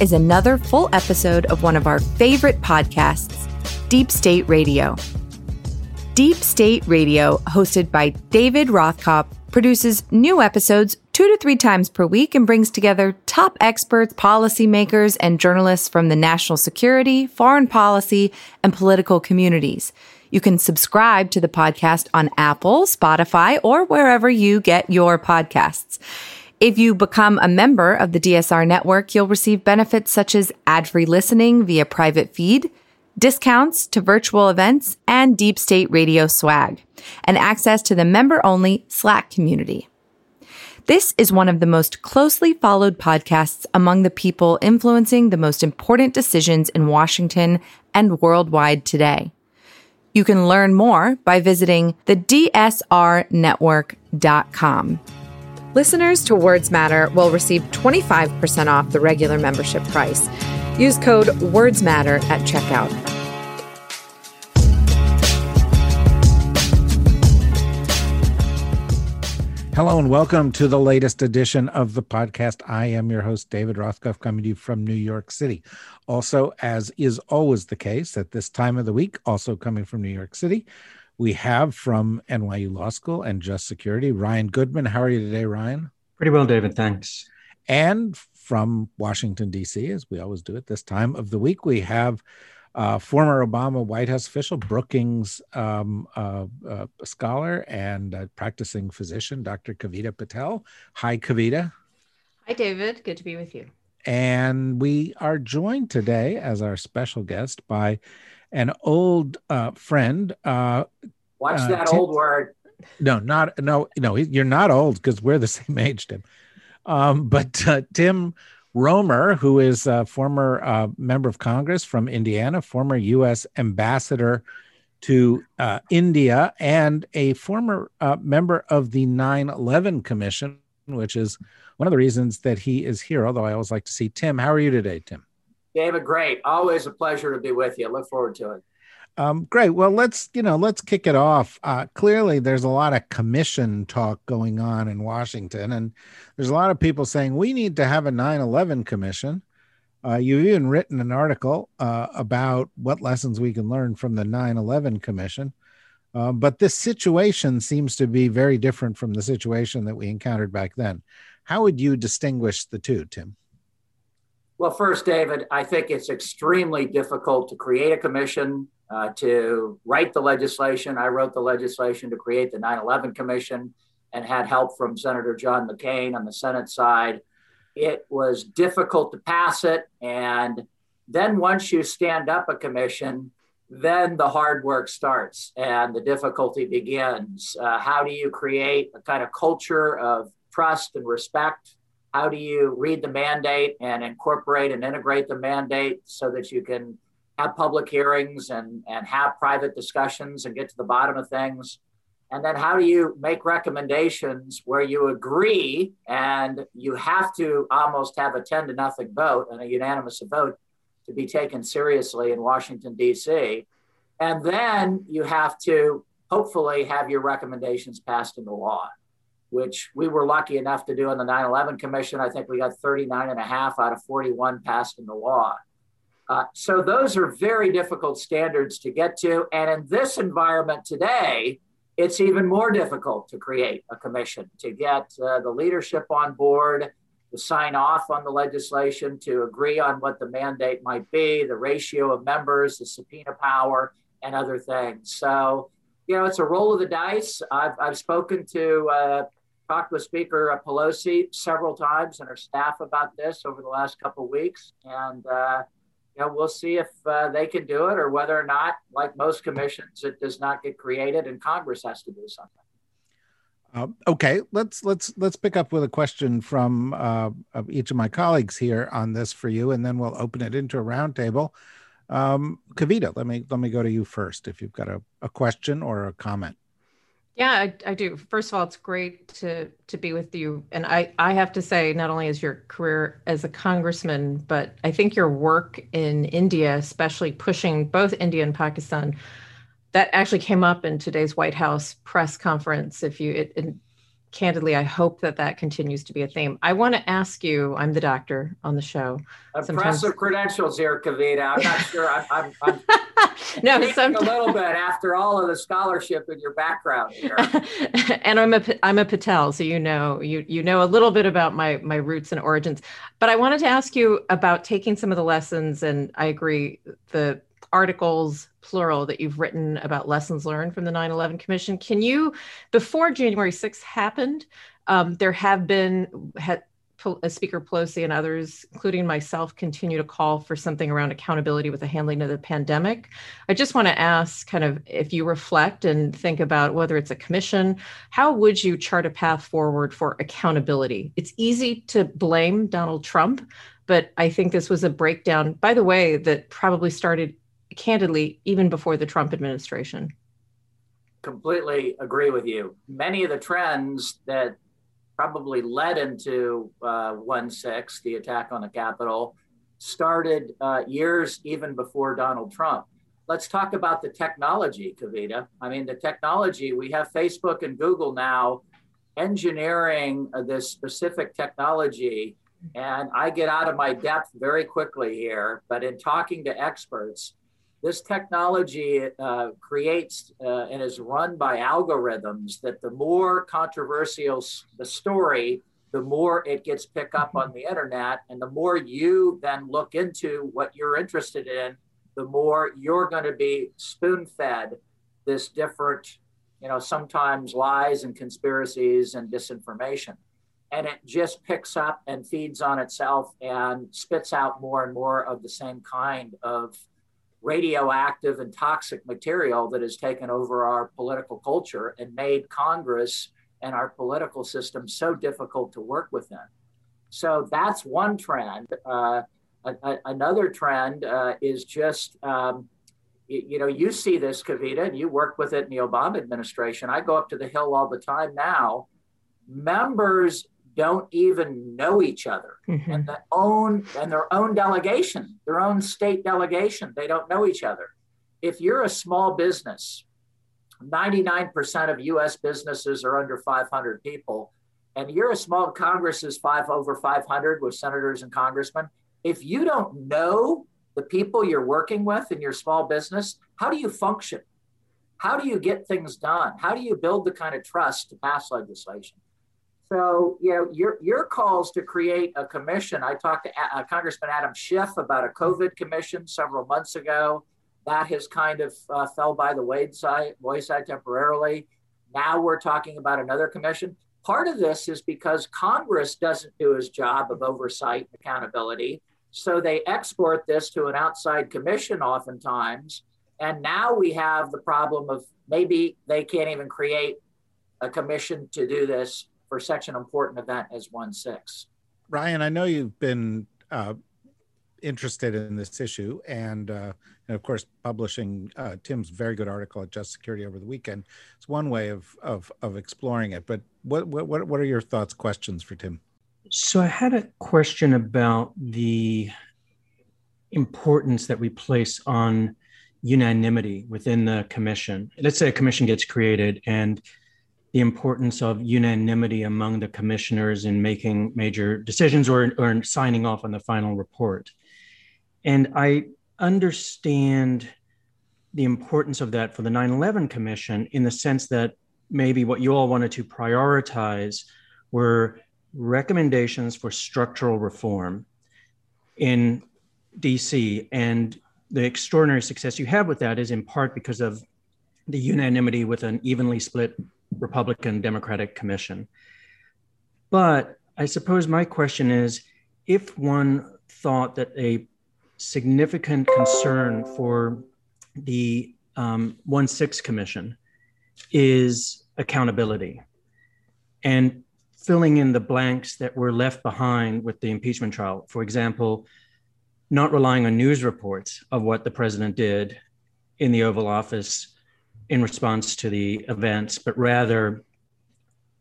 is another full episode of one of our favorite podcasts, Deep State Radio. Deep State Radio, hosted by David Rothkopf, produces new episodes two to three times per week and brings together top experts, policymakers, and journalists from the national security, foreign policy, and political communities. You can subscribe to the podcast on Apple, Spotify, or wherever you get your podcasts. If you become a member of the DSR network, you'll receive benefits such as ad free listening via private feed, discounts to virtual events, and deep state radio swag, and access to the member only Slack community. This is one of the most closely followed podcasts among the people influencing the most important decisions in Washington and worldwide today. You can learn more by visiting the DSRnetwork.com. Listeners to Words Matter will receive 25% off the regular membership price. Use code WordsMatter at checkout. Hello and welcome to the latest edition of the podcast. I am your host, David Rothkopf, coming to you from New York City. Also, as is always the case at this time of the week, also coming from New York City, we have from NYU Law School and Just Security, Ryan Goodman. How are you today, Ryan? Pretty well, David. Thanks. And from Washington, D.C., as we always do at this time of the week, we have uh, former Obama White House official, Brookings um, uh, uh, scholar and practicing physician, Dr. Kavita Patel. Hi, Kavita. Hi, David. Good to be with you. And we are joined today as our special guest by an old uh, friend. Uh, Watch uh, that Tim, old word. No, not no, no. You're not old because we're the same age, Tim. Um, but uh, Tim Roemer, who is a former uh, member of Congress from Indiana, former U.S. ambassador to uh, India, and a former uh, member of the 9 11 Commission, which is one of the reasons that he is here. Although I always like to see Tim. How are you today, Tim? David, great. Always a pleasure to be with you. Look forward to it. Um, great. Well, let's you know let's kick it off. Uh, clearly, there's a lot of commission talk going on in Washington, and there's a lot of people saying we need to have a 9/11 commission. Uh, you've even written an article uh, about what lessons we can learn from the 9/11 commission. Uh, but this situation seems to be very different from the situation that we encountered back then. How would you distinguish the two, Tim? Well, first, David, I think it's extremely difficult to create a commission, uh, to write the legislation. I wrote the legislation to create the 9 11 Commission and had help from Senator John McCain on the Senate side. It was difficult to pass it. And then once you stand up a commission, then the hard work starts and the difficulty begins. Uh, how do you create a kind of culture of trust and respect how do you read the mandate and incorporate and integrate the mandate so that you can have public hearings and, and have private discussions and get to the bottom of things? And then how do you make recommendations where you agree and you have to almost have a 10 to nothing vote and a unanimous vote to be taken seriously in Washington, D.C.? And then you have to hopefully have your recommendations passed into law which we were lucky enough to do in the 9-11 commission. I think we got 39 and a half out of 41 passed into law. Uh, so those are very difficult standards to get to. And in this environment today it's even more difficult to create a commission to get uh, the leadership on board to sign off on the legislation to agree on what the mandate might be the ratio of members the subpoena power and other things. So you know, it's a roll of the dice. I've, I've spoken to uh, talked with Speaker Pelosi several times and her staff about this over the last couple of weeks, and uh, you know we'll see if uh, they can do it or whether or not, like most commissions, it does not get created and Congress has to do something. Uh, okay, let's let's let's pick up with a question from uh, each of my colleagues here on this for you, and then we'll open it into a roundtable. Um, Kavita, let me let me go to you first. If you've got a, a question or a comment. Yeah, I, I, do. First of all, it's great to to be with you, and I I have to say, not only is your career as a congressman, but I think your work in India, especially pushing both India and Pakistan, that actually came up in today's White House press conference. If you it, it candidly, I hope that that continues to be a theme. I want to ask you. I'm the doctor on the show. Impressive Sometimes... credentials here, Kavita. I'm not sure. I'm, I'm, I'm no, some... a little bit after all of the scholarship in your background here. and I'm a I'm a Patel, so you know you you know a little bit about my my roots and origins. But I wanted to ask you about taking some of the lessons, and I agree the articles plural that you've written about lessons learned from the 9-11 commission can you before january 6th happened um, there have been had uh, Speaker Pelosi and others, including myself, continue to call for something around accountability with the handling of the pandemic. I just want to ask kind of if you reflect and think about whether it's a commission, how would you chart a path forward for accountability? It's easy to blame Donald Trump, but I think this was a breakdown, by the way, that probably started candidly even before the Trump administration. Completely agree with you. Many of the trends that probably led into uh, 1 6, the attack on the Capitol, started uh, years even before Donald Trump. Let's talk about the technology, Kavita. I mean, the technology, we have Facebook and Google now engineering uh, this specific technology. And I get out of my depth very quickly here, but in talking to experts, this technology uh, creates uh, and is run by algorithms that the more controversial the story, the more it gets picked up on the internet. And the more you then look into what you're interested in, the more you're going to be spoon fed this different, you know, sometimes lies and conspiracies and disinformation. And it just picks up and feeds on itself and spits out more and more of the same kind of radioactive and toxic material that has taken over our political culture and made Congress and our political system so difficult to work within. So that's one trend. Uh, a, a, another trend uh, is just, um, you, you, know, you see this, Kavita, and you work with it in the Obama administration. I go up to the Hill all the time now. Members don't even know each other mm-hmm. and their own and their own delegation, their own state delegation. They don't know each other. If you're a small business, 99% of US businesses are under 500 people, and you're a small Congress is five over 500 with senators and congressmen. If you don't know the people you're working with in your small business, how do you function? How do you get things done? How do you build the kind of trust to pass legislation? So, you know, your, your calls to create a commission. I talked to uh, Congressman Adam Schiff about a COVID commission several months ago. That has kind of uh, fell by the wayside, wayside temporarily. Now we're talking about another commission. Part of this is because Congress doesn't do its job of oversight and accountability. So they export this to an outside commission oftentimes. And now we have the problem of maybe they can't even create a commission to do this for such an important event as 1 6. Ryan, I know you've been uh, interested in this issue and, uh, and of course, publishing uh, Tim's very good article at Just Security over the weekend. It's one way of, of, of exploring it. But what, what, what are your thoughts, questions for Tim? So I had a question about the importance that we place on unanimity within the commission. Let's say a commission gets created and the importance of unanimity among the commissioners in making major decisions or, or signing off on the final report. And I understand the importance of that for the 9 11 Commission in the sense that maybe what you all wanted to prioritize were recommendations for structural reform in DC. And the extraordinary success you have with that is in part because of the unanimity with an evenly split Republican Democratic Commission. But I suppose my question is if one thought that a significant concern for the um, 1 6 Commission is accountability and filling in the blanks that were left behind with the impeachment trial. For example, not relying on news reports of what the president did in the Oval Office in response to the events, but rather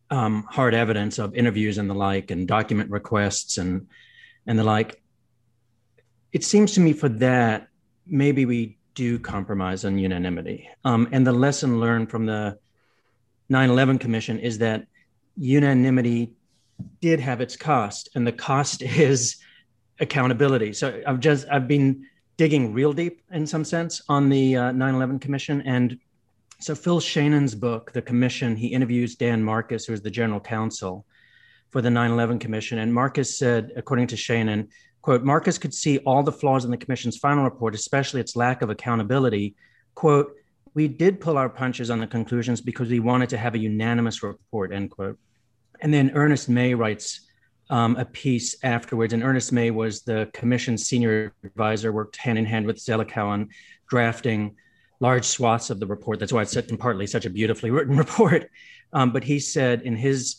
um, hard evidence of interviews and the like, and document requests and and the like. It seems to me for that maybe we do compromise on unanimity. Um, and the lesson learned from the 9/11 Commission is that unanimity did have its cost, and the cost is accountability. So I've just I've been digging real deep in some sense on the uh, 9/11 Commission, and so Phil Shenon's book, The Commission, he interviews Dan Marcus, who is the general counsel for the 9/11 Commission, and Marcus said, according to Shannon, quote, Marcus could see all the flaws in the commission's final report, especially its lack of accountability. Quote, we did pull our punches on the conclusions because we wanted to have a unanimous report, end quote. And then Ernest May writes um, a piece afterwards, and Ernest May was the commission's senior advisor, worked hand in hand with Zelikow on drafting large swaths of the report. That's why it's such, partly such a beautifully written report. Um, but he said in his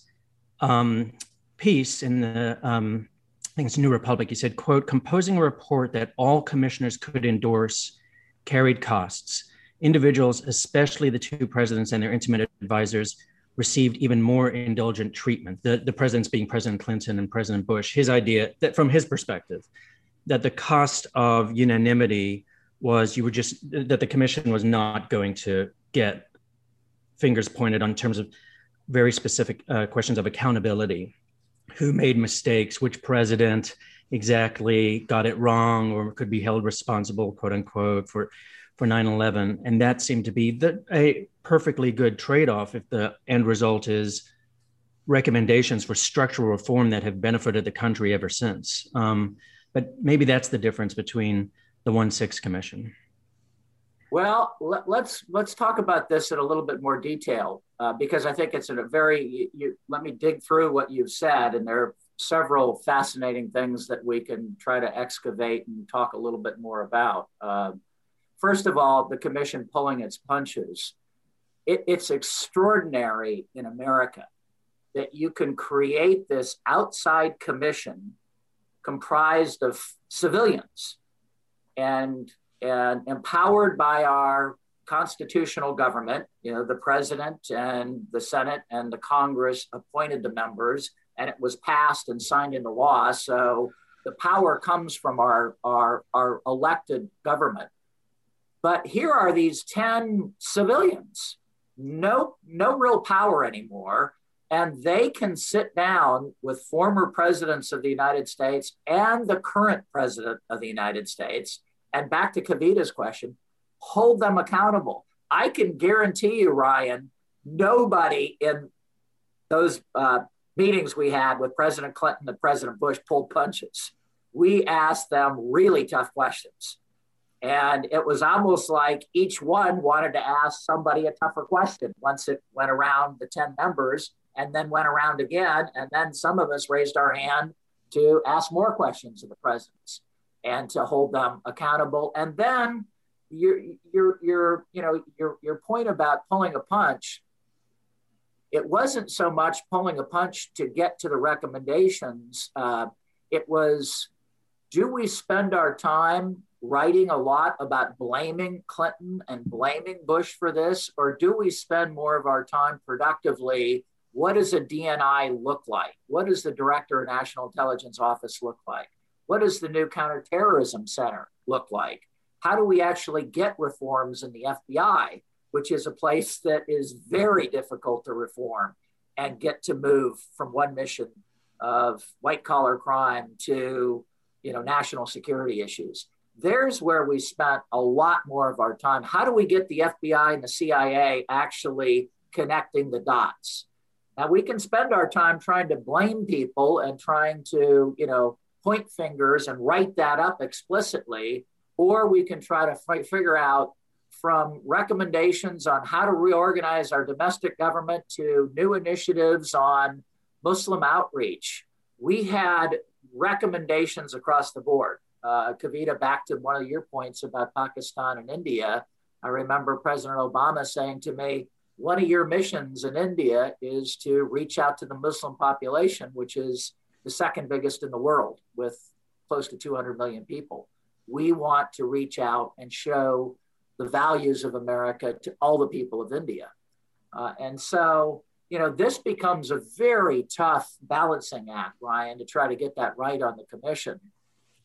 um, piece in the, um, I think it's New Republic, he said, quote, composing a report that all commissioners could endorse carried costs. Individuals, especially the two presidents and their intimate advisors, received even more indulgent treatment. The, the presidents being President Clinton and President Bush, his idea that from his perspective, that the cost of unanimity was you were just that the commission was not going to get fingers pointed on terms of very specific uh, questions of accountability. Who made mistakes which president exactly got it wrong or could be held responsible quote unquote for for 9-11 and that seemed to be the, a perfectly good trade-off if the end result is recommendations for structural reform that have benefited the country ever since. Um, but maybe that's the difference between the one six commission? Well, let, us let's, let's talk about this in a little bit more detail uh, because I think it's in a very. You, let me dig through what you've said, and there are several fascinating things that we can try to excavate and talk a little bit more about. Uh, first of all, the commission pulling its punches. It, it's extraordinary in America that you can create this outside commission comprised of civilians and, and empowered by our constitutional government, you know, the president and the Senate and the Congress appointed the members, and it was passed and signed into law. So the power comes from our, our, our elected government. But here are these 10 civilians, no, no real power anymore. And they can sit down with former presidents of the United States and the current president of the United States and back to Kavita's question, hold them accountable. I can guarantee you, Ryan, nobody in those uh, meetings we had with President Clinton and President Bush pulled punches. We asked them really tough questions. And it was almost like each one wanted to ask somebody a tougher question once it went around the 10 members and then went around again. And then some of us raised our hand to ask more questions of the presidents and to hold them accountable. And then your your your you know your your point about pulling a punch. It wasn't so much pulling a punch to get to the recommendations. Uh, it was, do we spend our time writing a lot about blaming Clinton and blaming Bush for this, or do we spend more of our time productively? What does a DNI look like? What does the Director of National Intelligence Office look like? What does the new counterterrorism center look like? How do we actually get reforms in the FBI, which is a place that is very difficult to reform and get to move from one mission of white collar crime to you know national security issues? There's where we spent a lot more of our time. How do we get the fbi and the cia actually connecting the dots? Now we can spend our time trying to blame people and trying to you know point fingers and write that up explicitly, or we can try to f- figure out from recommendations on how to reorganize our domestic government to new initiatives on Muslim outreach. We had recommendations across the board. Uh, Kavita, back to one of your points about Pakistan and India. I remember President Obama saying to me, one of your missions in India is to reach out to the Muslim population, which is the second biggest in the world with close to 200 million people. We want to reach out and show the values of America to all the people of India. Uh, and so, you know, this becomes a very tough balancing act, Ryan, to try to get that right on the commission.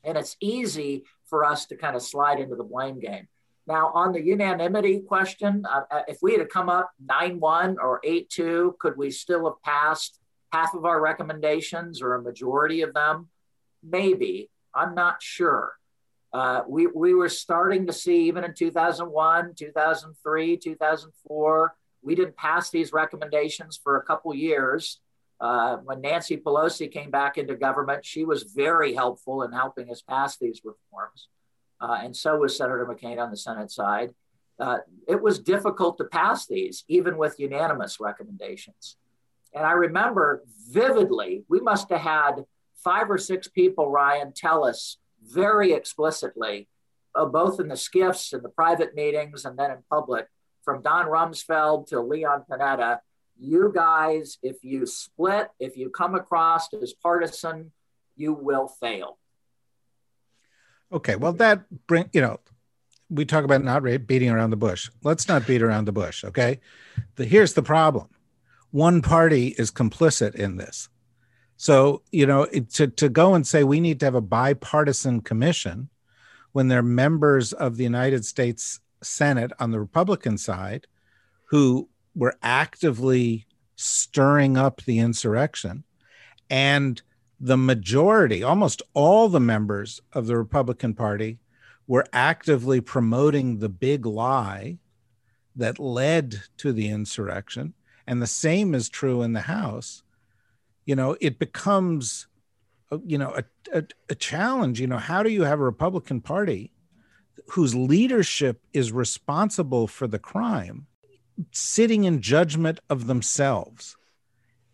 And it's easy for us to kind of slide into the blame game. Now, on the unanimity question, uh, uh if we had come up 9 1 or 8 2, could we still have passed half of our recommendations or a majority of them? Maybe. I'm not sure. Uh, we, we were starting to see, even in 2001, 2003, 2004, we didn't pass these recommendations for a couple years. Uh, when Nancy Pelosi came back into government, she was very helpful in helping us pass these reforms. Uh, and so was Senator McCain on the Senate side. Uh, it was difficult to pass these, even with unanimous recommendations. And I remember vividly, we must have had five or six people, Ryan, tell us very explicitly, uh, both in the SCIFs and the private meetings and then in public, from Don Rumsfeld to Leon Panetta, you guys, if you split, if you come across as partisan, you will fail. Okay, well, that bring you know, we talk about not beating around the bush. Let's not beat around the bush. Okay, the, here's the problem: one party is complicit in this. So, you know, to, to go and say we need to have a bipartisan commission when they're members of the United States Senate on the Republican side who were actively stirring up the insurrection and the majority, almost all the members of the Republican Party were actively promoting the big lie that led to the insurrection. And the same is true in the House you know, it becomes, uh, you know, a, a, a challenge. You know, how do you have a Republican Party whose leadership is responsible for the crime sitting in judgment of themselves?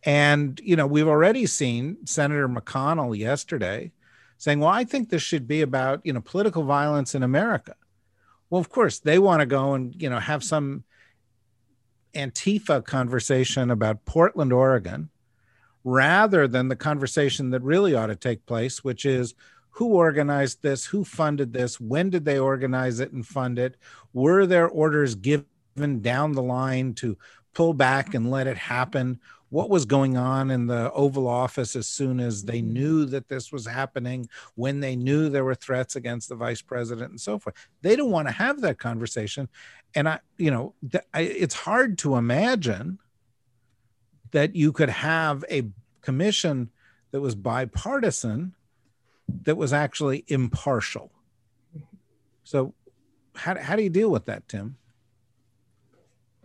And, you know, we've already seen Senator McConnell yesterday saying, well, I think this should be about, you know, political violence in America. Well, of course, they want to go and, you know, have some Antifa conversation about Portland, Oregon, rather than the conversation that really ought to take place, which is who organized this, who funded this, when did they organize it and fund it, were there orders given down the line to pull back and let it happen? What was going on in the Oval Office as soon as they knew that this was happening, when they knew there were threats against the vice president and so forth? They don't want to have that conversation. And I, you know, th- I, it's hard to imagine that you could have a commission that was bipartisan that was actually impartial. So, how, how do you deal with that, Tim?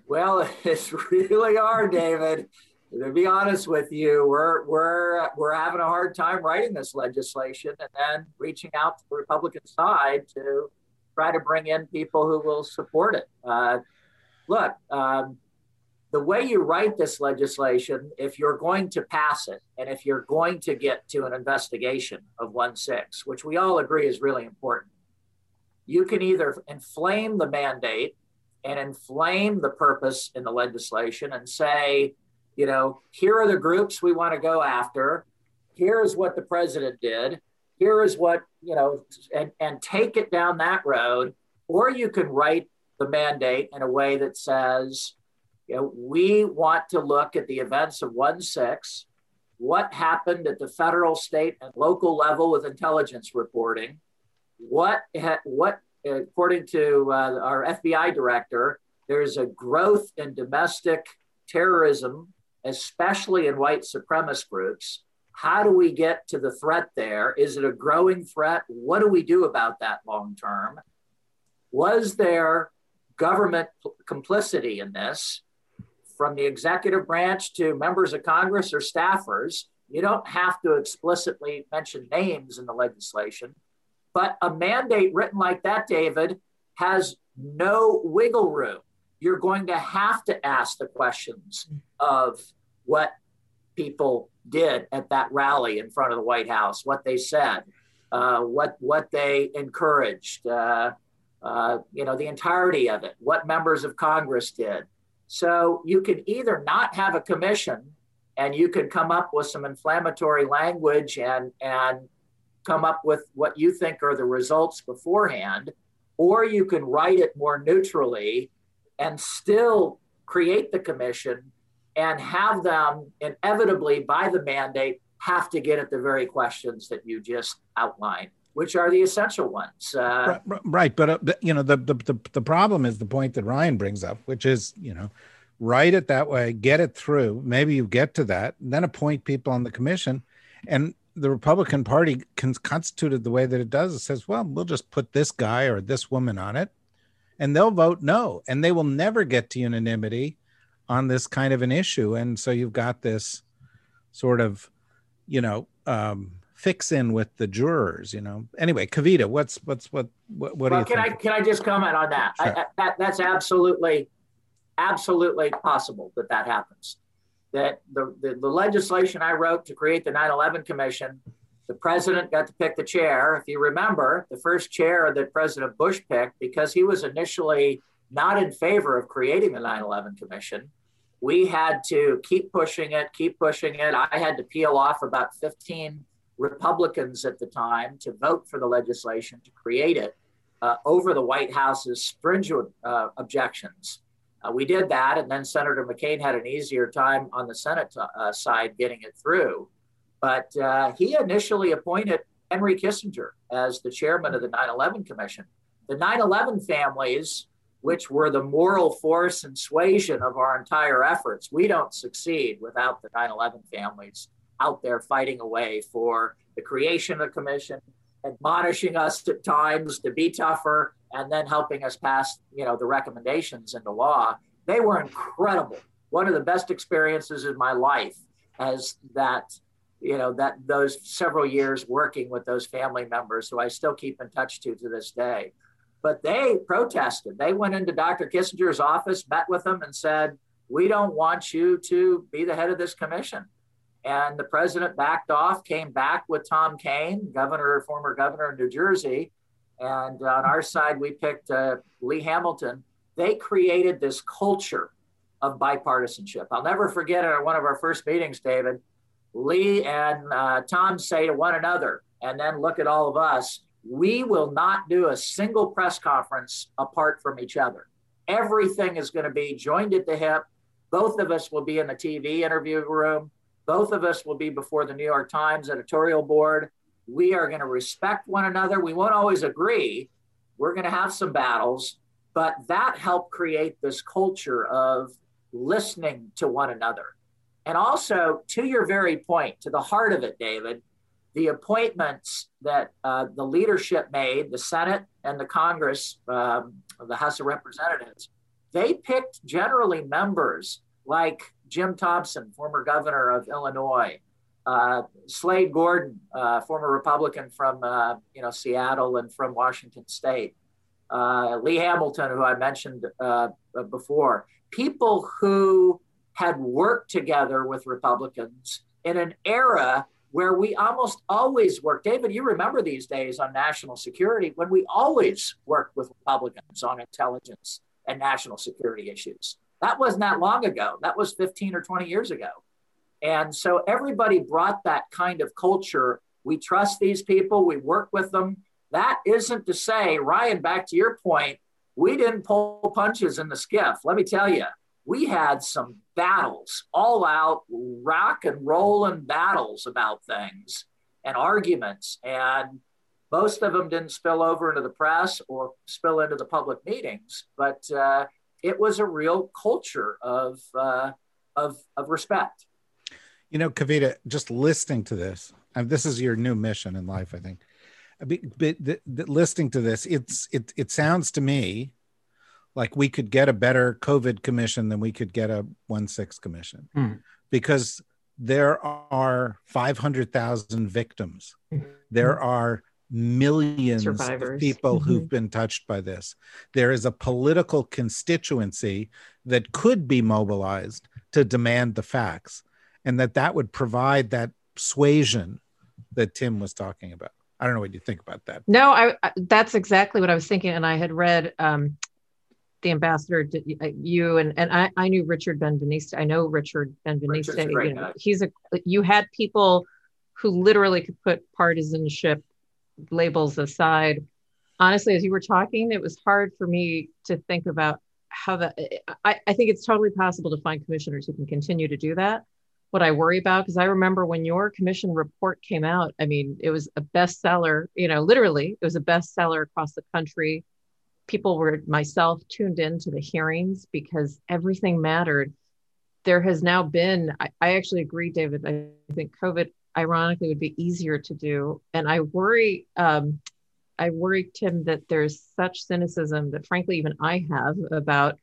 Well, it's really hard, David. To be honest with you, we're we're we're having a hard time writing this legislation and then reaching out to the Republican side to try to bring in people who will support it. Uh, look, um, the way you write this legislation, if you're going to pass it and if you're going to get to an investigation of 1 6, which we all agree is really important, you can either inflame the mandate and inflame the purpose in the legislation and say, you know, here are the groups we want to go after. Here's what the president did. Here is what, you know, and, and take it down that road. Or you can write the mandate in a way that says, you know, we want to look at the events of 1 6, what happened at the federal, state, and local level with intelligence reporting, what, what according to uh, our FBI director, there's a growth in domestic terrorism, especially in white supremacist groups. How do we get to the threat there? Is it a growing threat? What do we do about that long term? Was there government complicity in this? from the executive branch to members of Congress or staffers. You don't have to explicitly mention names in the legislation, but a mandate written like that, David, has no wiggle room. You're going to have to ask the questions of what people did at that rally in front of the White House, what they said, uh, what what they encouraged, uh, uh, you know, the entirety of it, what members of Congress did, so you can either not have a commission and you can come up with some inflammatory language and, and come up with what you think are the results beforehand, or you can write it more neutrally and still create the commission and have them inevitably by the mandate have to get at the very questions that you just outlined which are the essential ones. Uh, right, right, but uh, you know the, the the the problem is the point that Ryan brings up, which is you know write it that way, get it through. Maybe you get to that, then appoint people on the commission. And the Republican Party constituted the way that it does. It says, well, we'll just put this guy or this woman on it, and they'll vote no. And they will never get to unanimity on this kind of an issue. And so you've got this sort of, you know, um, fix in with the jurors, you know. Anyway, Kavita, what's what's what what, what well, do you can think? I can I just comment on that? Sure. I, that that's absolutely absolutely possible that that happens. That the, the, the legislation I wrote to create the 9 11 Commission, the president got to pick the chair. If you remember, the first chair that President Bush picked, because he was initially not in favor of creating the 9 11 Commission, we had to keep pushing it, keep pushing it. I had to peel off about 15 Republicans at the time to vote for the legislation to create it uh, over the White House's stringent uh, objections. Uh, we did that, and then Senator McCain had an easier time on the Senate uh, side getting it through. But uh, he initially appointed Henry Kissinger as the chairman of the 9 11 Commission. The 9 11 families, which were the moral force and suasion of our entire efforts, we don't succeed without the 9 11 families out there fighting away for the creation of the commission, admonishing us at times to be tougher, and then helping us pass, you know, the recommendations into law. They were incredible. One of the best experiences in my life as that, you know, that those several years working with those family members who I still keep in touch to to this day. But they protested. They went into Dr. Kissinger's office, met with him, and said, "We don't want you to be the head of this commission." And the president backed off, came back with Tom Kean, governor, former governor of New Jersey, and on our side, we picked uh, Lee Hamilton. They created this culture of bipartisanship. I'll never forget it at one of our first meetings, David, Lee and uh, Tom say to one another, and then look at all of us, we will not do a single press conference apart from each other. Everything is going to be joined at the hip. Both of us will be in the TV interview room. Both of us will be before the New York Times editorial board. We are going to respect one another. We won't always agree. We're going to have some battles, but that helped create this culture of listening to one another. And also, to your very point, to the heart of it, David, the appointments that uh, the leadership made, the Senate and the Congress, um, the House of Representatives, they picked generally members like Jim Thompson, former governor of Illinois, uh, Slade Gorton, uh, former Republican from uh, you know Seattle and from Washington State, uh, Lee Hamilton, who I mentioned uh, before, people who had worked together with Republicans in an era where we almost always work. David, you remember these days on national security when we always worked with Republicans on intelligence and national security issues. That wasn't that long ago. That was 15 or 20 years ago. And so everybody brought that kind of culture. We trust these people, we work with them. That isn't to say, Ryan, back to your point, we didn't pull punches in the SCIF. Let me tell you, we had some battles, all out rock and rolling battles about things and arguments. And most of them didn't spill over into the press or spill into the public meetings, but uh, it was a real culture of, uh, of, of respect. You know, Kavita, just listening to this, and this is your new mission in life, I think. But, the, the, listening to this, it's it it sounds to me like we could get a better COVID commission than we could get a one six commission, mm. because there are five hundred thousand victims. Mm-hmm. There are millions Survivors. of people mm-hmm. who've been touched by this. There is a political constituency that could be mobilized to demand the facts and that that would provide that suasion that Tim was talking about. I don't know what you think about that. No, I, I that's exactly what I was thinking, and I had read um, the ambassador, uh, you and and I, I knew Richard Ben-Veniste. I know Richard Ben-Veniste. You know, he's a you had people who literally could put partisanship labels aside. Honestly, as you were talking, it was hard for me to think about how that. I, I think it's totally possible to find commissioners who can continue to do that what I worry about because I remember when your commission report came out, I mean, it was a bestseller, you know, literally, it was a bestseller across the country. People were myself tuned into the hearings because everything mattered. There has now been, I, I actually agree, David. I think COVID ironically would be easier to do. And I worry, um, I worry, Tim, that there's such cynicism that frankly, even I have about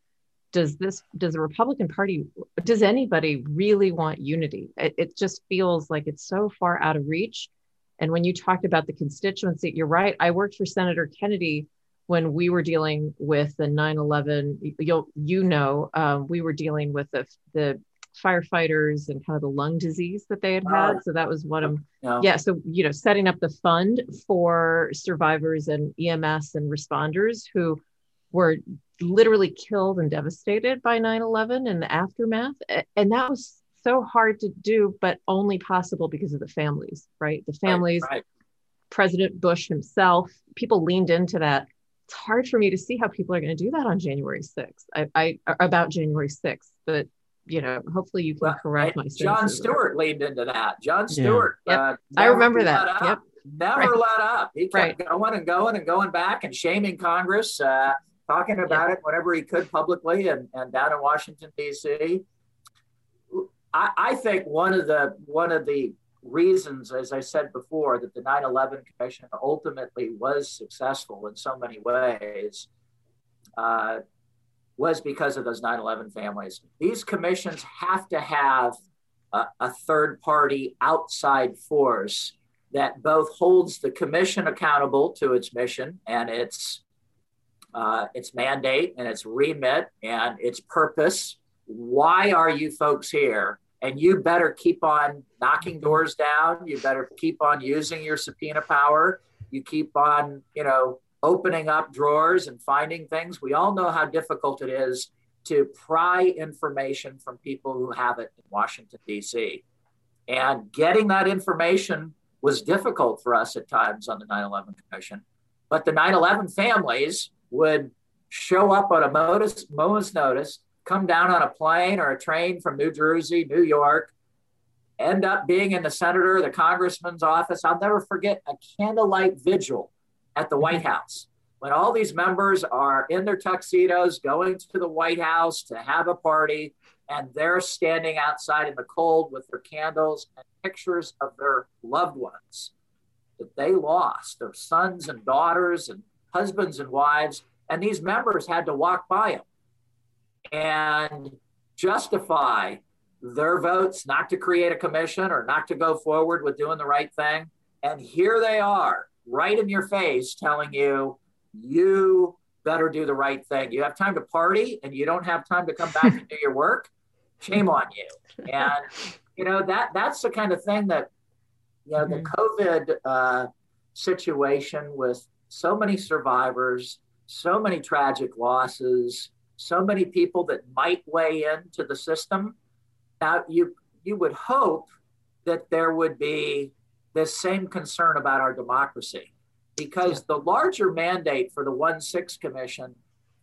does this does the republican party does anybody really want unity it, it, just feels like it's so far out of reach and when you talked about the constituency you're right i worked for senator kennedy when we were dealing with the 9-11 you'll you know um, we were dealing with the, the firefighters and kind of the lung disease that they had had so that was one of yeah. yeah so you know setting up the fund for survivors and ems and responders who were literally killed and devastated by 9-11 and the aftermath and that was so hard to do but only possible because of the families right the families right, right. president bush himself people leaned into that it's hard for me to see how people are going to do that on january 6th I, I about january 6th but you know hopefully you can well, correct my Jon Stewart leaned into that Jon Stewart yeah. yep. uh, i remember that yep never right. let up he kept right. going and going and going back and shaming congress uh, talking about yeah. it whenever he could publicly and, and down in Washington D.C. I, I think one of the one of the reasons, as I said before, that the 9/11 Commission ultimately was successful in so many ways. Uh, was because of those 9/11 families. These commissions have to have a, a, third party outside force that both holds the commission accountable to its mission and its uh, its mandate and its remit and its purpose. Why are you folks here? And you better keep on knocking doors down. You better keep on using your subpoena power. You keep on, you know, opening up drawers and finding things. We all know how difficult it is to pry information from people who have it in Washington, D.C. And getting that information was difficult for us at times on the 9 11 Commission. But the 9 11 families would show up on a moment's, notice, come down on a plane or a train from New Jersey, New York, end up being in the senator, the congressman's office. I'll never forget a candlelight vigil at the White House when all these members are in their tuxedos going to the White House to have a party, and they're standing outside in the cold with their candles and pictures of their loved ones that they lost, their sons and daughters and husbands and wives, and these members had to walk by him and justify their votes not to create a commission or not to go forward with doing the right thing. And here they are, right in your face, telling you, you better do the right thing. You have time to party and you don't have time to come back and do your work. Shame on you. And you know that that's the kind of thing that you know the mm-hmm. COVID uh, situation with so many survivors, so many tragic losses, so many people that might weigh into the system. Now, you you would hope that there would be this same concern about our democracy, because yeah. the larger mandate for the One Six Commission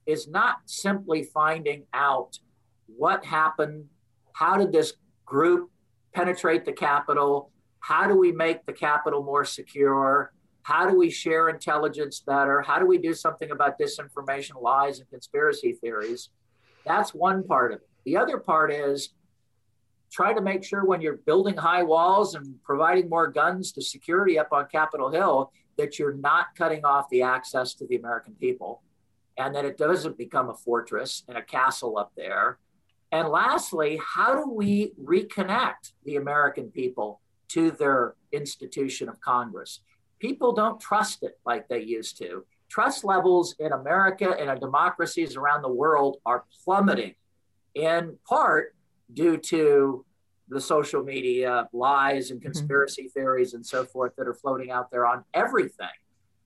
is not simply finding out what happened, how did this group penetrate the Capitol, how do we make the Capitol more secure, how do we share intelligence better? How do we do something about disinformation, lies, and conspiracy theories? That's one part of it. The other part is try to make sure when you're building high walls and providing more guns to security up on Capitol Hill that you're not cutting off the access to the American people and that it doesn't become a fortress and a castle up there. And lastly, how do we reconnect the American people to their institution of Congress? People don't trust it like they used to. Trust levels in America and in democracies around the world are plummeting, in part due to the social media lies and mm-hmm. conspiracy mm-hmm. theories and so forth that are floating out there on everything.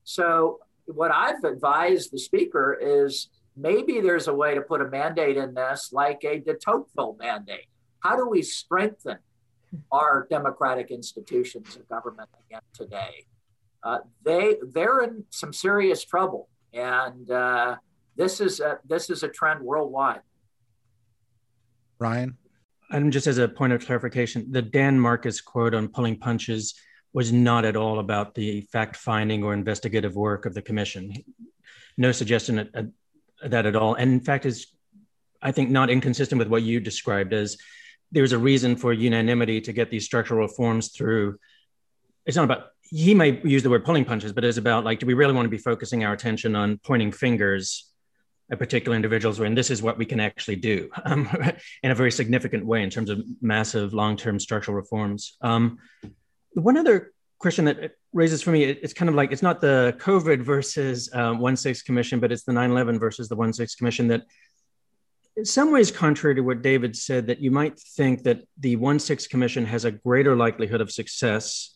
So, what I've advised the speaker is maybe there's a way to put a mandate in this, like a de Tocqueville mandate. How do we strengthen our democratic institutions of government again today? Uh, they they're in some serious trouble, and uh, this is a, this is a trend worldwide. Ryan, and just as a point of clarification, the Dan Marcus quote on pulling punches was not at all about the fact finding or investigative work of the commission. no suggestion of that at all. And in fact, is I think not inconsistent with what you described as there's a reason for unanimity to get these structural reforms through. It's not about he may use the word pulling punches, but it's about like, do we really want to be focusing our attention on pointing fingers at particular individuals when this is what we can actually do um, in a very significant way in terms of massive long-term structural reforms. Um, one other question that raises for me, it's kind of like it's not the COVID versus uh, one six commission, but it's the 9/11 versus the one six commission that. In some ways, contrary to what David said, that you might think that the 1 6 Commission has a greater likelihood of success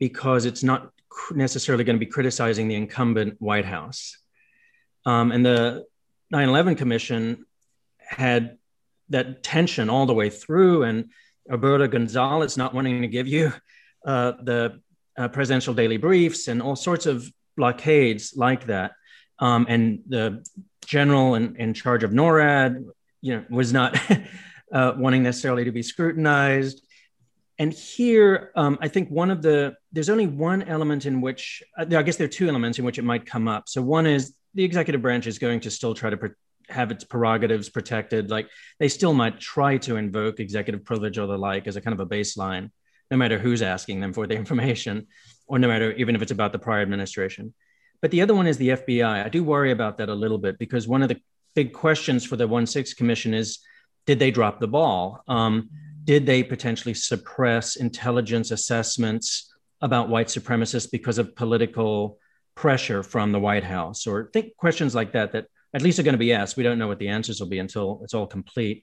because it's not necessarily going to be criticizing the incumbent White House. Um, and the 9 11 Commission had that tension all the way through, and Alberto Gonzales not wanting to give you uh, the uh, presidential daily briefs and all sorts of blockades like that. Um, and the general in, in charge of NORAD, you know, was not uh, wanting necessarily to be scrutinized. And here, um, I think one of the there's only one element in which uh, I guess there are two elements in which it might come up. So one is the executive branch is going to still try to have its prerogatives protected. Like they still might try to invoke executive privilege or the like as a kind of a baseline, no matter who's asking them for the information, or no matter even if it's about the prior administration. But the other one is the FBI. I do worry about that a little bit because one of the big questions for the 1 6 Commission is did they drop the ball? Um, did they potentially suppress intelligence assessments about white supremacists because of political pressure from the White House, or think questions like that that at least are going to be asked. We don't know what the answers will be until it's all complete.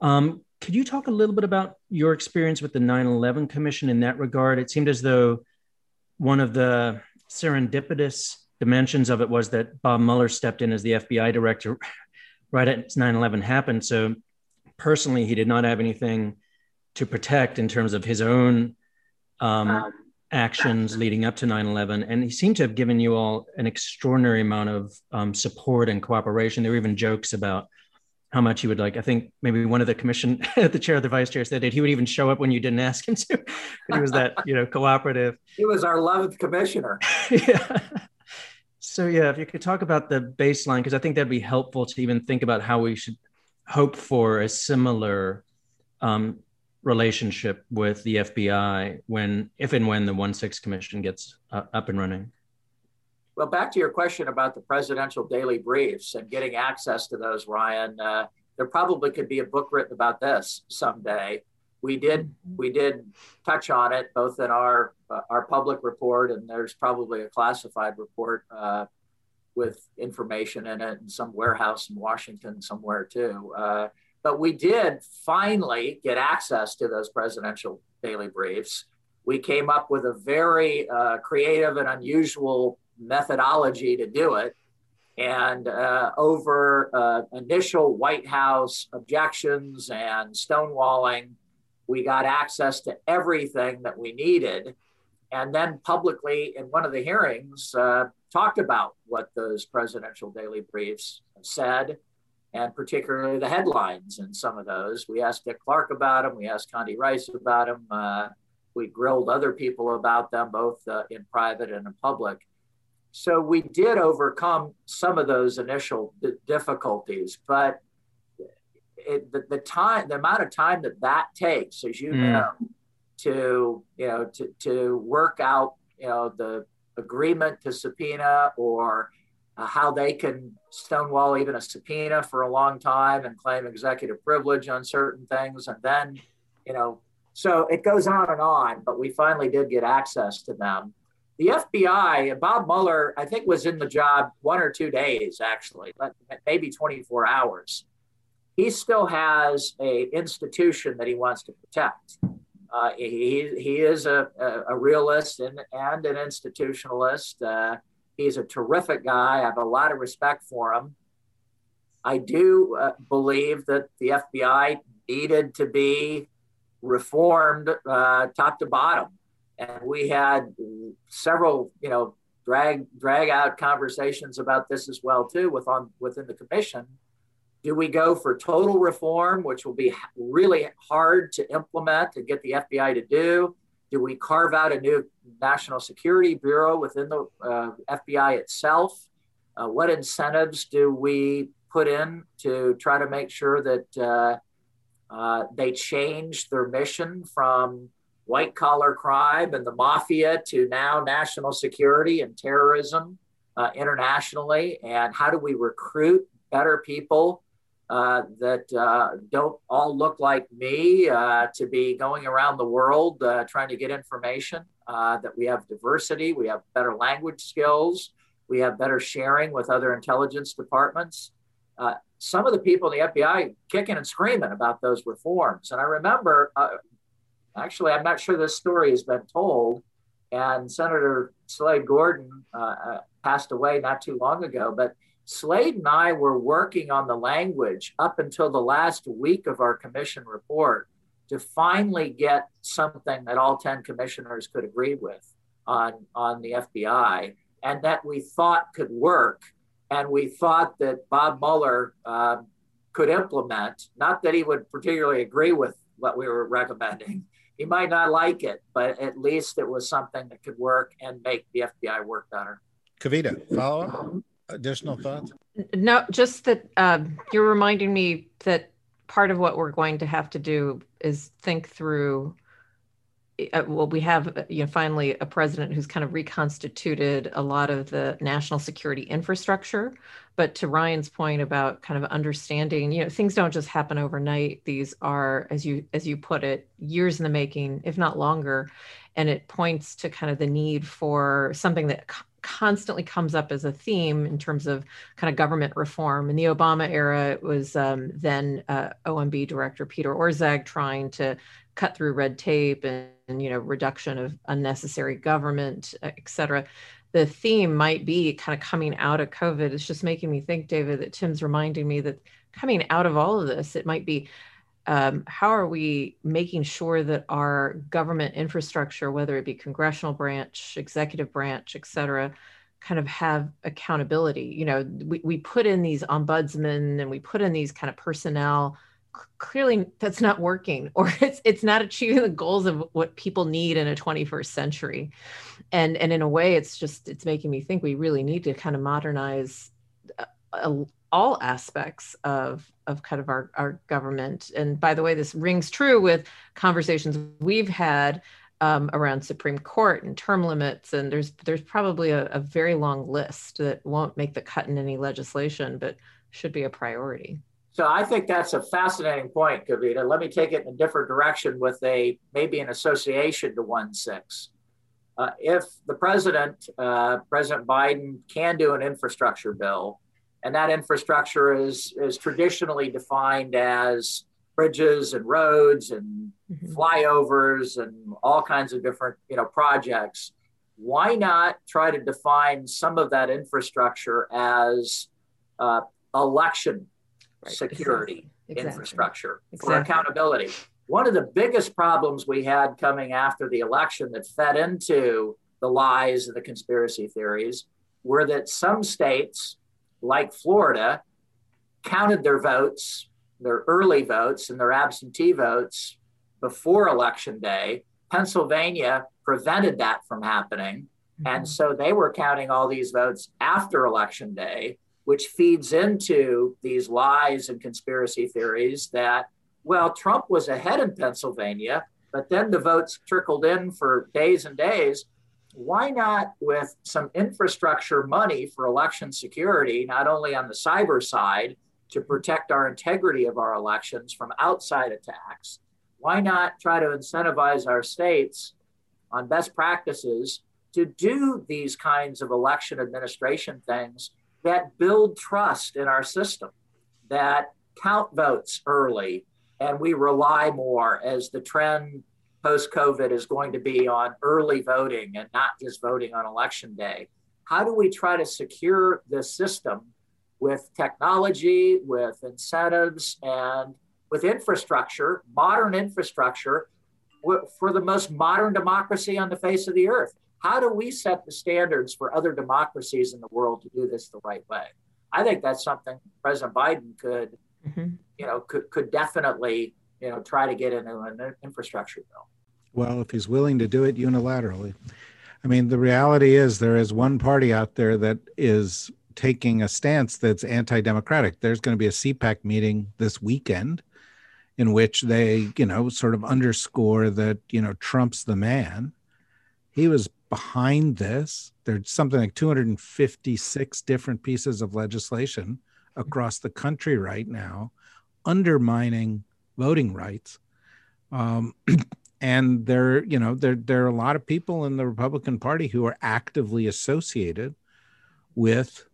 Um, could you talk a little bit about your experience with the 9 11 Commission in that regard? It seemed as though one of the serendipitous dimensions of it was that Bob Mueller stepped in as the FBI director right as 9 11 happened. So, personally, he did not have anything to protect in terms of his own um, um actions leading up to 9-11 and he seemed to have given you all an extraordinary amount of um, support and cooperation. There were even jokes about how much he would like i think maybe one of the commission the chair of the vice chair said that he would even show up when you didn't ask him to. He was that you know cooperative. He was our 11th commissioner. Yeah. So yeah if you could talk about the baseline because i think that'd be helpful to even think about how we should hope for a similar um, relationship with the FBI when, if and when the 1 6 Commission gets uh, up and running? Well, back to your question about the presidential daily briefs and getting access to those, Ryan. Uh, there probably could be a book written about this someday. We did we did touch on it both in our uh, our public report and there's probably a classified report uh, with information in it in some warehouse in Washington somewhere too. Uh, but we did finally get access to those presidential daily briefs. We came up with a very uh, creative and unusual methodology to do it. And uh, over uh, initial White House objections and stonewalling, we got access to everything that we needed. And then publicly in one of the hearings, uh, talked about what those presidential daily briefs said and particularly the headlines in some of those. We asked Dick Clarke about them. We asked Condi Rice about them. Uh, we grilled other people about them, both uh, in private and in public. So we did overcome some of those initial d- difficulties, but it, the, the, time, the amount of time that that takes, as you mm. know, to you know to to work out you know the agreement to subpoena or uh, how they can stonewall even a subpoena for a long time and claim executive privilege on certain things. And then, you know, so it goes on and on, but we finally did get access to them. The FBI, Bob Mueller, I think was in the job one or two days, actually, maybe 24 hours. He still has a institution that he wants to protect. Uh, he, he is a, a, a realist and, and an institutionalist. Uh, He's a terrific guy. I have a lot of respect for him. I do uh, believe that the FBI needed to be reformed uh, top to bottom. And we had several, you know, drag drag out conversations about this as well too with on within the commission. Do we go for total reform, which will be really hard to implement and get the FBI to do? Do we carve out a new National Security Bureau within the uh, FBI itself? Uh, what incentives do we put in to try to make sure that uh, uh, they change their mission from white collar crime and the mafia to now national security and terrorism uh, internationally? And how do we recruit better people uh, that uh, don't all look like me uh, to be going around the world uh, trying to get information? Uh, that we have diversity, we have better language skills, we have better sharing with other intelligence departments. some of the people in the FBI kicking and screaming about those reforms. And I remember actually, I'm not sure this story has been told. And Senator Slade Gorton passed away not too long ago, but Slade and I were working on the language up until the last week of our commission report to finally get something that all 10 commissioners could agree with on, on the FBI and that we thought could work. And we thought that Bob Mueller um, could implement, not that he would particularly agree with what we were recommending, he might not like it, but at least it was something that could work and make the FBI work better. Kavita, follow up? Additional thoughts? No, just that uh, you're reminding me that part of what we're going to have to do is think through uh, well, we have uh, you know finally a president who's kind of reconstituted a lot of the national security infrastructure. But to Ryan's point about kind of understanding, you know, things don't just happen overnight. These are, as you as you put it, years in the making, if not longer. And it points to kind of the need for something that constantly comes up as a theme in terms of kind of government reform. In the Obama era, it was um, then uh, OMB Director Peter Orszag trying to cut through red tape and, and you know reduction of unnecessary government, et cetera. The theme might be kind of coming out of COVID. It's just making me think, David, that Tim's reminding me that coming out of all of this, it might be um, how are we making sure that our government infrastructure, whether it be congressional branch, executive branch, et cetera, kind of have accountability? You know, we, we put in these ombudsmen and we put in these kind of personnel clearly that's not working or it's it's not achieving the goals of what people need in a 21st century and and in a way it's just it's making me think we really need to kind of modernize all aspects of of kind of our our government and by the way this rings true with conversations we've had um, around Supreme Court and term limits, and there's there's probably a, a very long list that won't make the cut in any legislation, but should be a priority. So I think that's a fascinating point, Kavita. Let me take it in a different direction with a maybe an association to one six. Uh, if the president, uh, President Biden, can do an infrastructure bill, and that infrastructure is is traditionally defined as bridges and roads and mm-hmm. flyovers and all kinds of different you know projects, why not try to define some of that infrastructure as uh, election right. security exactly. infrastructure exactly. for accountability. One of the biggest problems we had coming after the election that fed into the lies and the conspiracy theories were that some states, like Florida, counted their votes, their early votes and their absentee votes before election day. Pennsylvania prevented that from happening. Mm-hmm. And so they were counting all these votes after election day which feeds into these lies and conspiracy theories that, well, Trump was ahead in Pennsylvania, but then the votes trickled in for days and days. Why not, with some infrastructure money for election security, not only on the cyber side to protect our integrity of our elections from outside attacks, why not try to incentivize our states on best practices to do these kinds of election administration things that build trust in our system, that count votes early, and we rely more as the trend post COVID is going to be on early voting and not just voting on election day. How do we try to secure this system with technology, with incentives, and with infrastructure, modern infrastructure for the most modern democracy on the face of the earth? How do we set the standards for other democracies in the world to do this the right way? I think that's something President Biden could, mm-hmm. you know, could could definitely, you know, try to get into an infrastructure bill. Well, if he's willing to do it unilaterally. I mean, the reality is there is one party out there that is taking a stance that's anti-democratic. There's going to be a CPAC meeting this weekend in which they, you know, sort of underscore that, you know, Trump's the man. He was behind this. There's something like 256 different pieces of legislation across the country right now undermining voting rights. Um, and there, you know, there there are a lot of people in the Republican Party who are actively associated with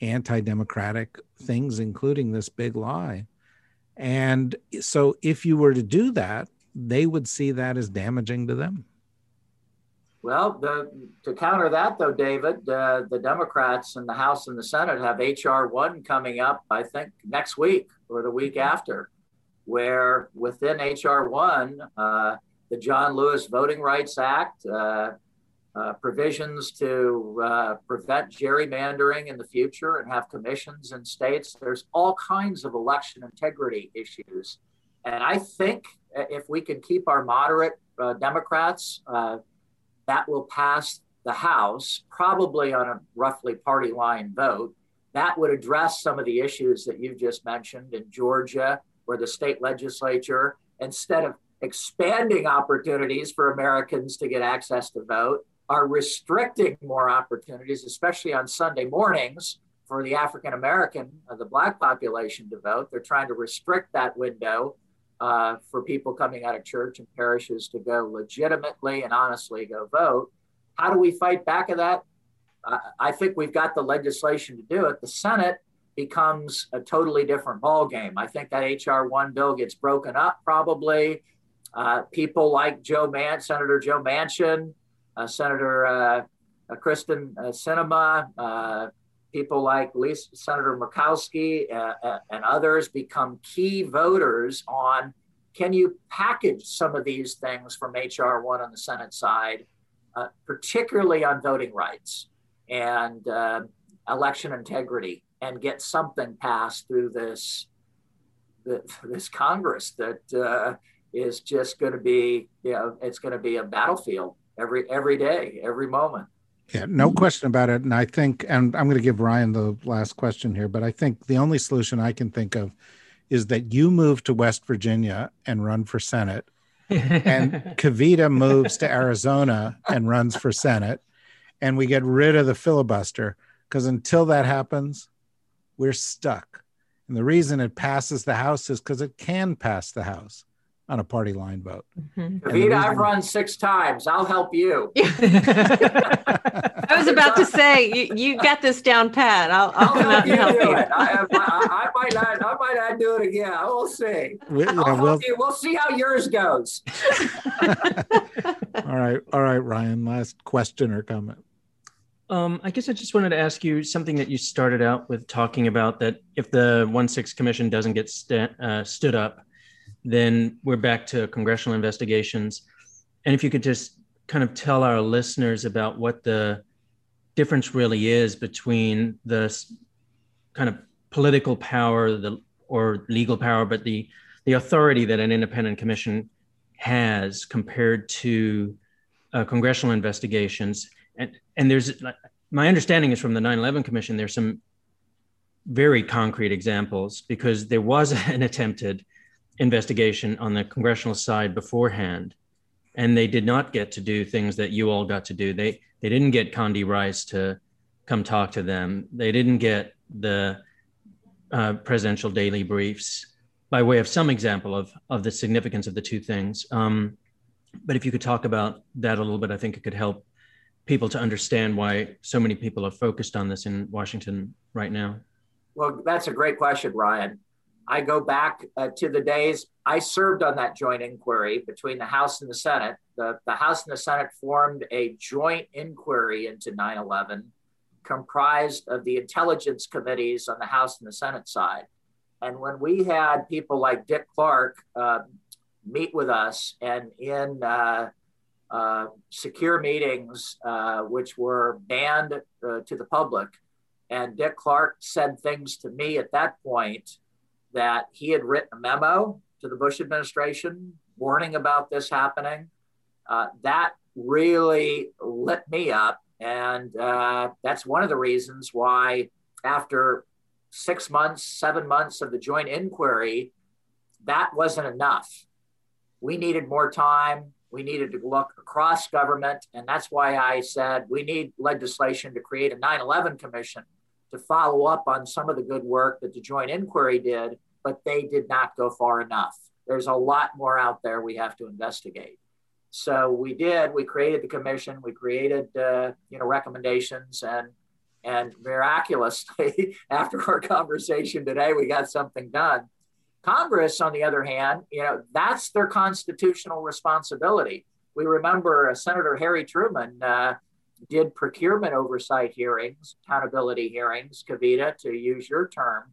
anti-democratic things, including this big lie. And so, if you were to do that, they would see that as damaging to them. Well, the, to counter that, though, David, uh, the Democrats in the House and the Senate have H.R. 1 coming up, I think, next week or the week after, where within H.R. 1, uh, the John Lewis Voting Rights Act, uh, uh provisions to uh, prevent gerrymandering in the future and have commissions in states. There's all kinds of election integrity issues. And I think uh, if we can keep our moderate Democrats, that will pass the House, probably on a roughly party line vote. That would address some of the issues that you've just mentioned in Georgia, where the state legislature, instead of expanding opportunities for Americans to get access to vote, are restricting more opportunities, especially on Sunday mornings for the African American, uh, the Black population to vote. They're trying to restrict that window uh, for people coming out of church and parishes to go legitimately and honestly go vote. How do we fight back of that? Uh, I think we've got the legislation to do it. The Senate becomes a totally different ballgame. I think that HR one bill gets broken up probably. Uh, people like Joe Man, Senator Joe Manchin, uh, Senator uh, uh, Kyrsten Sinema, people like Lisa, Senator Murkowski uh, uh, and others become key voters on can you package some of these things from HR 1 on the Senate side, uh, particularly on voting rights and uh, election integrity, and get something passed through this, this Congress that uh, is just going to be, you know, it's going to be a battlefield every every day, every moment. Yeah, no question about it. And I think, and I'm going to give Ryan the last question here, but I think the only solution I can think of is that you move to West Virginia and run for Senate, and Kavita moves to Arizona and runs for Senate, and we get rid of the filibuster. Because until that happens, we're stuck. And the reason it passes the House is because it can pass the House on a party line vote. Mm-hmm. I've run six times. I'll help you. I was about to say you, you got this down pat. I'll, I'll, I'll help you. Help you. I, I, I, might not. I might not do it again. We'll see. We, you know, we'll, we'll see how yours goes. all right, all right, Ryan. Last question or comment. Um, I guess I just wanted to ask you something that you started out with talking about that if the one six commission doesn't get st- uh, stood up, then we're back to congressional investigations. And if you could just kind of tell our listeners about what the difference really is between the kind of political power the, or legal power, but the, the authority that an independent commission has compared to uh, congressional investigations. And, there's my understanding is from the 9 11 Commission, there's some very concrete examples because there was an attempted investigation on the congressional side beforehand, and they did not get to do things that you all got to do. They they didn't get Condi Rice to come talk to them. They didn't get the uh, presidential daily briefs by way of some example of of the significance of the two things. Um, but if you could talk about that a little bit, I think it could help people to understand why so many people are focused on this in Washington right now. Well, that's a great question, Ryan. I go back uh, to the days I served on that joint inquiry between the House and the Senate. The, the House and the Senate formed a joint inquiry into 9 11, comprised of the intelligence committees on the House and the Senate side. And when we had people like Dick Clarke uh, meet with us and in uh, uh, secure meetings, uh, which were banned uh, to the public, and Dick Clarke said things to me at that point that he had written a memo to the Bush administration warning about this happening. Uh, that really lit me up. And uh, that's one of the reasons why after six months, seven months of the joint inquiry, that wasn't enough. We needed more time. We needed to look across government. And that's why I said we need legislation to create a 9 11 commission to follow up on some of the good work that the joint inquiry did, but they did not go far enough. There's a lot more out there we have to investigate. So we did. We created the commission. We created, uh, you know, recommendations, and and miraculously, after our conversation today, we got something done. Congress, on the other hand, you know, that's their constitutional responsibility. We remember uh, Senator Harry Truman uh, did procurement oversight hearings, accountability hearings, Kavita, to use your term.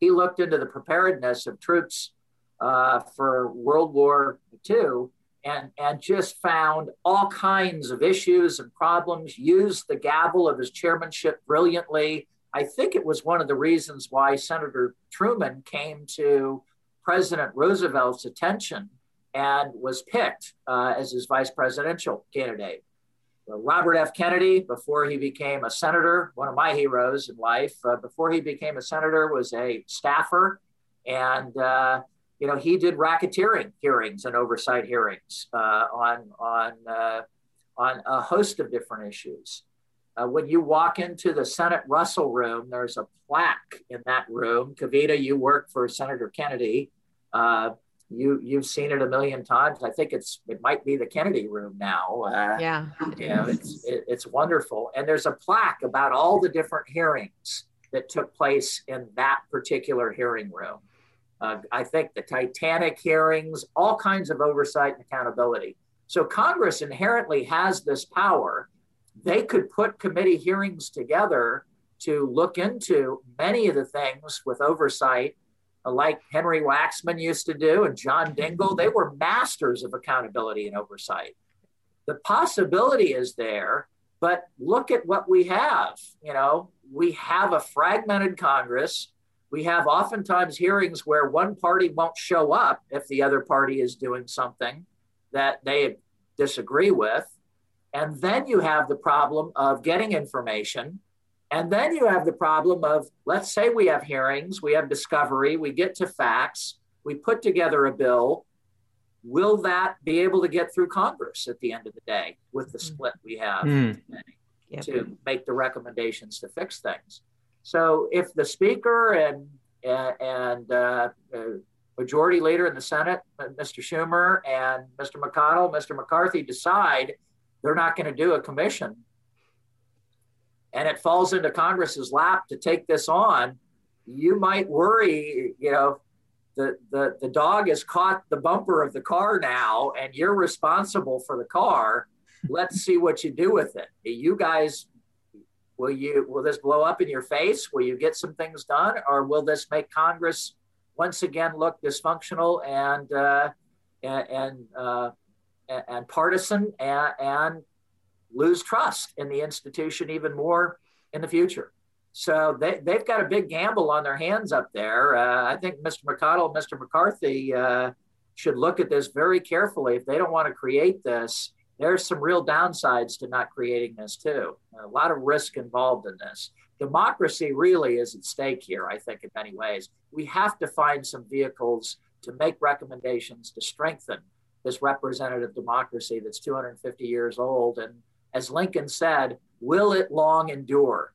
He looked into the preparedness of troops uh, for World War II and, and just found all kinds of issues and problems, used the gavel of his chairmanship brilliantly. I think it was one of the reasons why Senator Truman came to President Roosevelt's attention and was picked uh, as his vice presidential candidate. Robert F. Kennedy, before he became a senator, one of my heroes in life, uh, before he became a senator, was a staffer and uh, you know, he did racketeering hearings and oversight hearings uh, on on uh, on a host of different issues. Uh, when you walk into the Senate Russell room, there's a plaque in that room. Kavita, you work for Senator Kennedy. Uh, you you've seen it a million times. I think it's it might be the Kennedy room now. Uh, yeah, you know, it's it, it's wonderful. And there's a plaque about all the different hearings that took place in that particular hearing room. Uh, I think the Titanic hearings, all kinds of oversight and accountability. So Congress inherently has this power. They could put committee hearings together to look into many of the things with oversight, like Henry Waxman used to do and John Dingell. They were masters of accountability and oversight. The possibility is there, but look at what we have. You know, we have a fragmented Congress we have oftentimes hearings where one party won't show up if the other party is doing something that they disagree with. And then you have the problem of getting information. And then you have the problem of, let's say we have hearings, we have discovery, we get to facts, we put together a bill. Will that be able to get through Congress at the end of the day with the hmm. split we have mm. yep. to make the recommendations to fix things? So if the speaker and and uh, uh, majority leader in the Senate, uh, Mr. Schumer and Mr. McConnell, Mr. McCarthy decide they're not going to do a commission, and it falls into Congress's lap to take this on, you might worry, you know, the, the, the dog has caught the bumper of the car now and you're responsible for the car. Let's see what you do with it. You guys Will you will this blow up in your face? Will you get some things done, or will this make Congress once again look dysfunctional and uh, and and, uh, and partisan and, and lose trust in the institution even more in the future? So they, they've got a big gamble on their hands up there. Uh, I think Mr. McConnell, Mr. McCarthy uh, should look at this very carefully. If they don't want to create this, there's some real downsides to not creating this too. A lot of risk involved in this. Democracy really is at stake here, I think, in many ways. We have to find some vehicles to make recommendations to strengthen this representative democracy that's 250 years old. And as Lincoln said, will it long endure?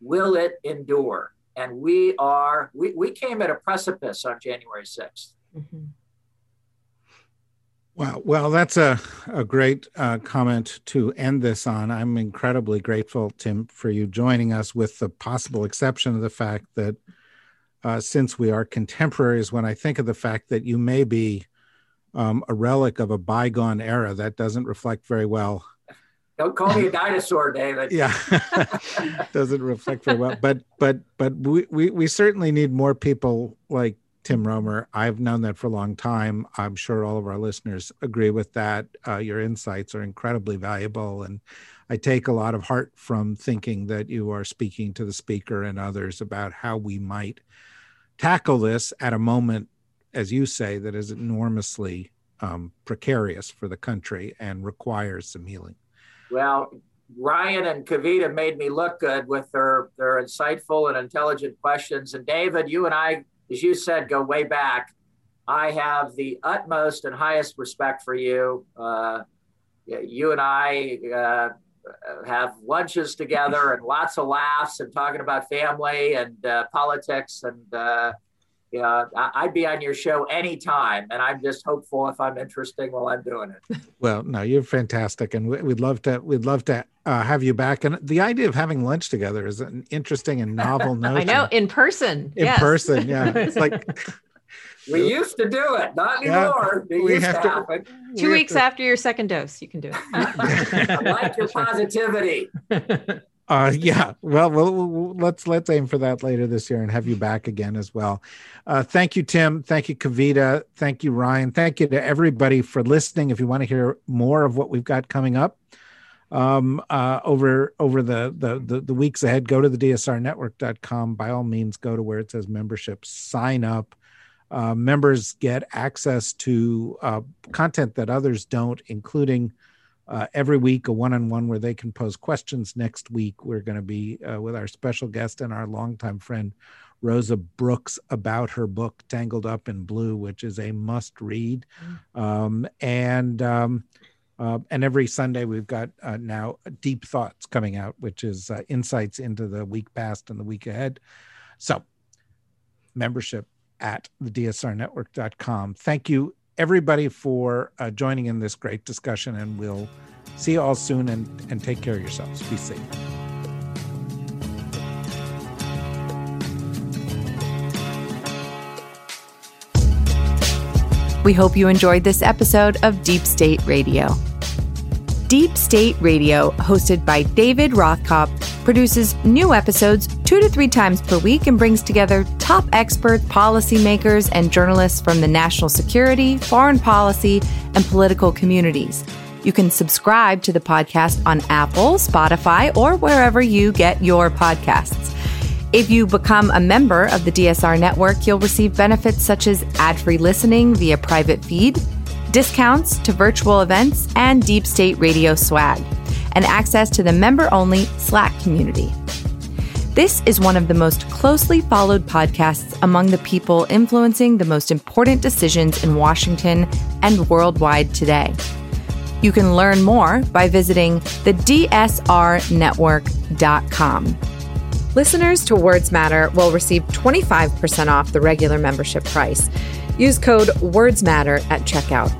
Will it endure? And we are, we, we came at a precipice on January 6th. Mm-hmm. Wow. Well, that's a, a great uh, comment to end this on. I'm incredibly grateful, Tim, for you joining us, with the possible exception of the fact that uh, since we are contemporaries, when I think of the fact that you may be um, a relic of a bygone era, that doesn't reflect very well. Don't call me a dinosaur, David. yeah, doesn't reflect very well. But but but we, we we certainly need more people like Tim Roemer. I've known that for a long time. I'm sure all of our listeners agree with that. Uh, your insights are incredibly valuable. And I take a lot of heart from thinking that you are speaking to the speaker and others about how we might tackle this at a moment, as you say, that is enormously um, precarious for the country and requires some healing. Well, Ryan and Kavita made me look good with their their insightful and intelligent questions. And David, you and I, as you said, go way back. I have the utmost and highest respect for you. Uh, you and I uh, have lunches together and lots of laughs and talking about family and uh, politics and uh, yeah, I'd be on your show anytime, and I'm just hopeful if I'm interesting while I'm doing it. Well, no, you're fantastic, and we'd love to we'd love to uh, have you back. And the idea of having lunch together is an interesting and novel notion. I know in person. In yes. person, yeah. It's like we used to do it, not anymore. Yeah, we have to, to Two weeks to... after your second dose, you can do it. I like your positivity. Uh, yeah. Well, well, let's let's aim for that later this year and have you back again as well. Uh, thank you, Tim. Thank you, Kavita. Thank you, Ryan. Thank you to everybody for listening. If you want to hear more of what we've got coming up um, uh, over over the, the, the the weeks ahead, go to the DSRnetwork.com. By all means, go to where it says membership. Sign up. Uh, members get access to uh, content that others don't, including uh, every week a one-on-one where they can pose questions. Next week we're going to be uh, with our special guest and our longtime friend rosa brooks about her book tangled up in blue which is a must read. Mm. um, and um, uh, and every sunday we've got uh, now deep thoughts coming out which is uh, insights into the week past and the week ahead. So membership at the dsrnetwork.com thank you everybody for uh, joining in this great discussion, and we'll see you all soon. And, and take care of yourselves. Be safe. We hope you enjoyed this episode of Deep State Radio. Deep State Radio, hosted by David Rothkopf, produces new episodes two to three times per week and brings together top experts, policymakers, and journalists from the national security, foreign policy, and political communities. You can subscribe to the podcast on Apple, Spotify, or wherever you get your podcasts. If you become a member of the DSR network, you'll receive benefits such as ad free listening via private feed, discounts to virtual events, and deep state radio swag and access to the member only Slack community. This is one of the most closely followed podcasts among the people influencing the most important decisions in Washington and worldwide today. You can learn more by visiting the DSRnetwork.com. Listeners to Words Matter will receive 25% off the regular membership price. Use code WordsMatter at checkout.